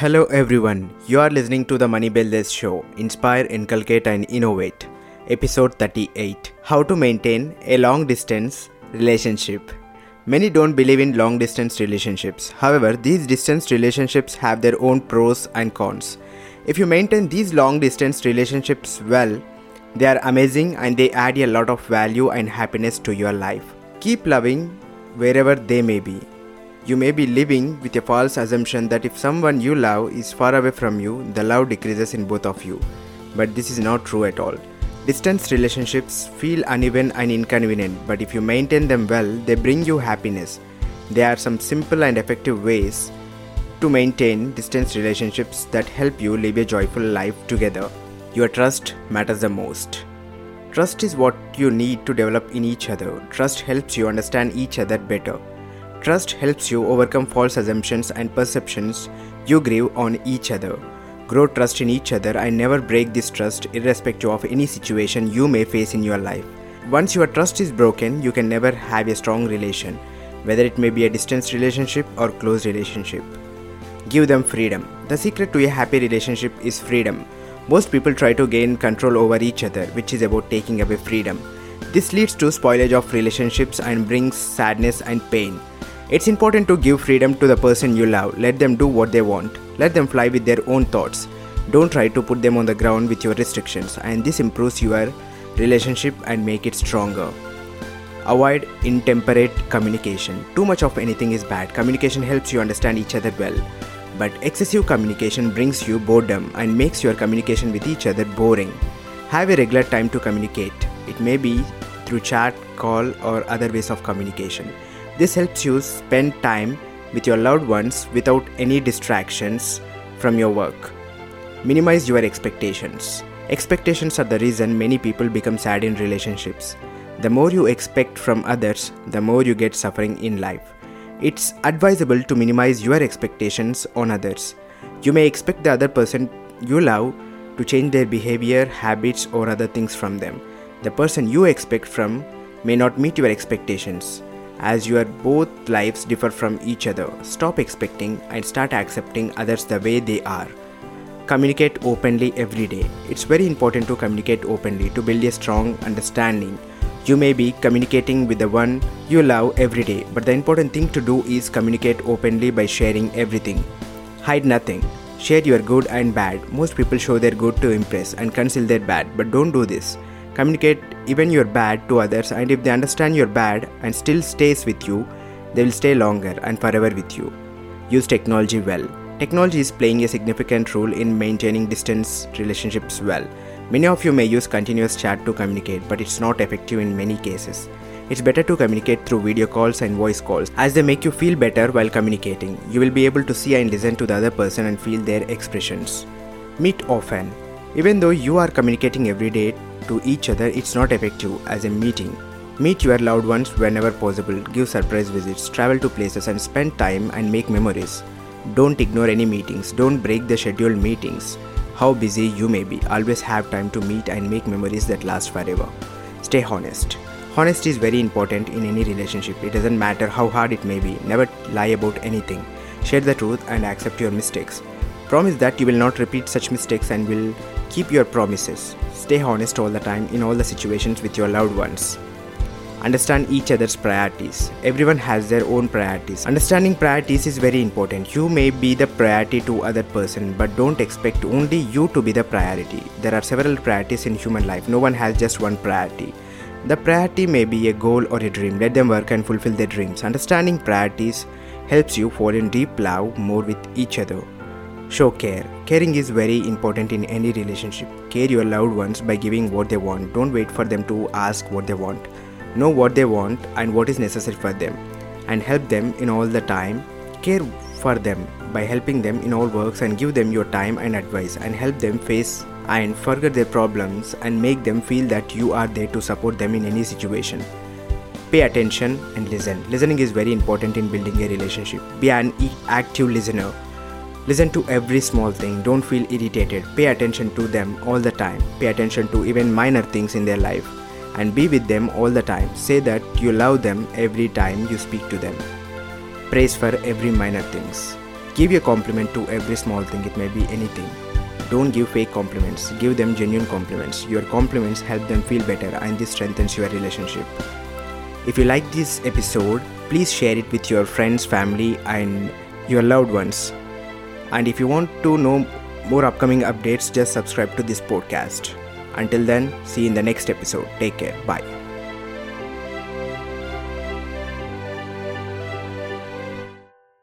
Hello everyone, you are listening to the Money Builders Show Inspire, Inculcate, and Innovate, episode 38 How to Maintain a Long Distance Relationship. Many don't believe in long distance relationships. However, these distance relationships have their own pros and cons. If you maintain these long distance relationships well, they are amazing and they add a lot of value and happiness to your life. Keep loving wherever they may be. You may be living with a false assumption that if someone you love is far away from you, the love decreases in both of you. But this is not true at all. Distance relationships feel uneven and inconvenient, but if you maintain them well, they bring you happiness. There are some simple and effective ways to maintain distance relationships that help you live a joyful life together. Your trust matters the most. Trust is what you need to develop in each other. Trust helps you understand each other better. Trust helps you overcome false assumptions and perceptions you grieve on each other. Grow trust in each other and never break this trust irrespective of any situation you may face in your life. Once your trust is broken, you can never have a strong relation, whether it may be a distance relationship or close relationship. Give them freedom. The secret to a happy relationship is freedom. Most people try to gain control over each other, which is about taking away freedom. This leads to spoilage of relationships and brings sadness and pain. It's important to give freedom to the person you love. Let them do what they want. Let them fly with their own thoughts. Don't try to put them on the ground with your restrictions, and this improves your relationship and make it stronger. Avoid intemperate communication. Too much of anything is bad. Communication helps you understand each other well. But excessive communication brings you boredom and makes your communication with each other boring. Have a regular time to communicate. It may be through chat, call, or other ways of communication. This helps you spend time with your loved ones without any distractions from your work. Minimize your expectations. Expectations are the reason many people become sad in relationships. The more you expect from others, the more you get suffering in life. It's advisable to minimize your expectations on others. You may expect the other person you love to change their behavior, habits, or other things from them. The person you expect from may not meet your expectations. As your both lives differ from each other, stop expecting and start accepting others the way they are. Communicate openly every day. It's very important to communicate openly to build a strong understanding. You may be communicating with the one you love every day, but the important thing to do is communicate openly by sharing everything. Hide nothing. Share your good and bad. Most people show their good to impress and conceal their bad, but don't do this. Communicate even your bad to others, and if they understand your bad and still stays with you, they will stay longer and forever with you. Use technology well. Technology is playing a significant role in maintaining distance relationships well. Many of you may use continuous chat to communicate, but it's not effective in many cases. It's better to communicate through video calls and voice calls as they make you feel better while communicating. You will be able to see and listen to the other person and feel their expressions. Meet often. Even though you are communicating every day to each other, it's not effective as a meeting. Meet your loved ones whenever possible, give surprise visits, travel to places, and spend time and make memories. Don't ignore any meetings, don't break the scheduled meetings. How busy you may be, always have time to meet and make memories that last forever. Stay honest. Honesty is very important in any relationship. It doesn't matter how hard it may be. Never lie about anything. Share the truth and accept your mistakes. Promise that you will not repeat such mistakes and will keep your promises. Stay honest all the time in all the situations with your loved ones. Understand each other's priorities. Everyone has their own priorities. Understanding priorities is very important. You may be the priority to other person, but don't expect only you to be the priority. There are several priorities in human life. No one has just one priority. The priority may be a goal or a dream. Let them work and fulfill their dreams. Understanding priorities helps you fall in deep love more with each other. Show care. Caring is very important in any relationship. Care your loved ones by giving what they want. Don't wait for them to ask what they want. Know what they want and what is necessary for them, and help them in all the time. Care for them by helping them in all works and give them your time and advice and help them face and forget their problems and make them feel that you are there to support them in any situation. Pay attention and listen. Listening is very important in building a relationship. Be an active listener. Listen to every small thing. Don't feel irritated. Pay attention to them all the time. Pay attention to even minor things in their life and be with them all the time. Say that you love them every time you speak to them. Praise for every minor things. Give a compliment to every small thing, it may be anything. Don't give fake compliments, give them genuine compliments. Your compliments help them feel better and this strengthens your relationship. If you like this episode, please share it with your friends, family, and your loved ones. And if you want to know more upcoming updates, just subscribe to this podcast. Until then, see you in the next episode. Take care. Bye.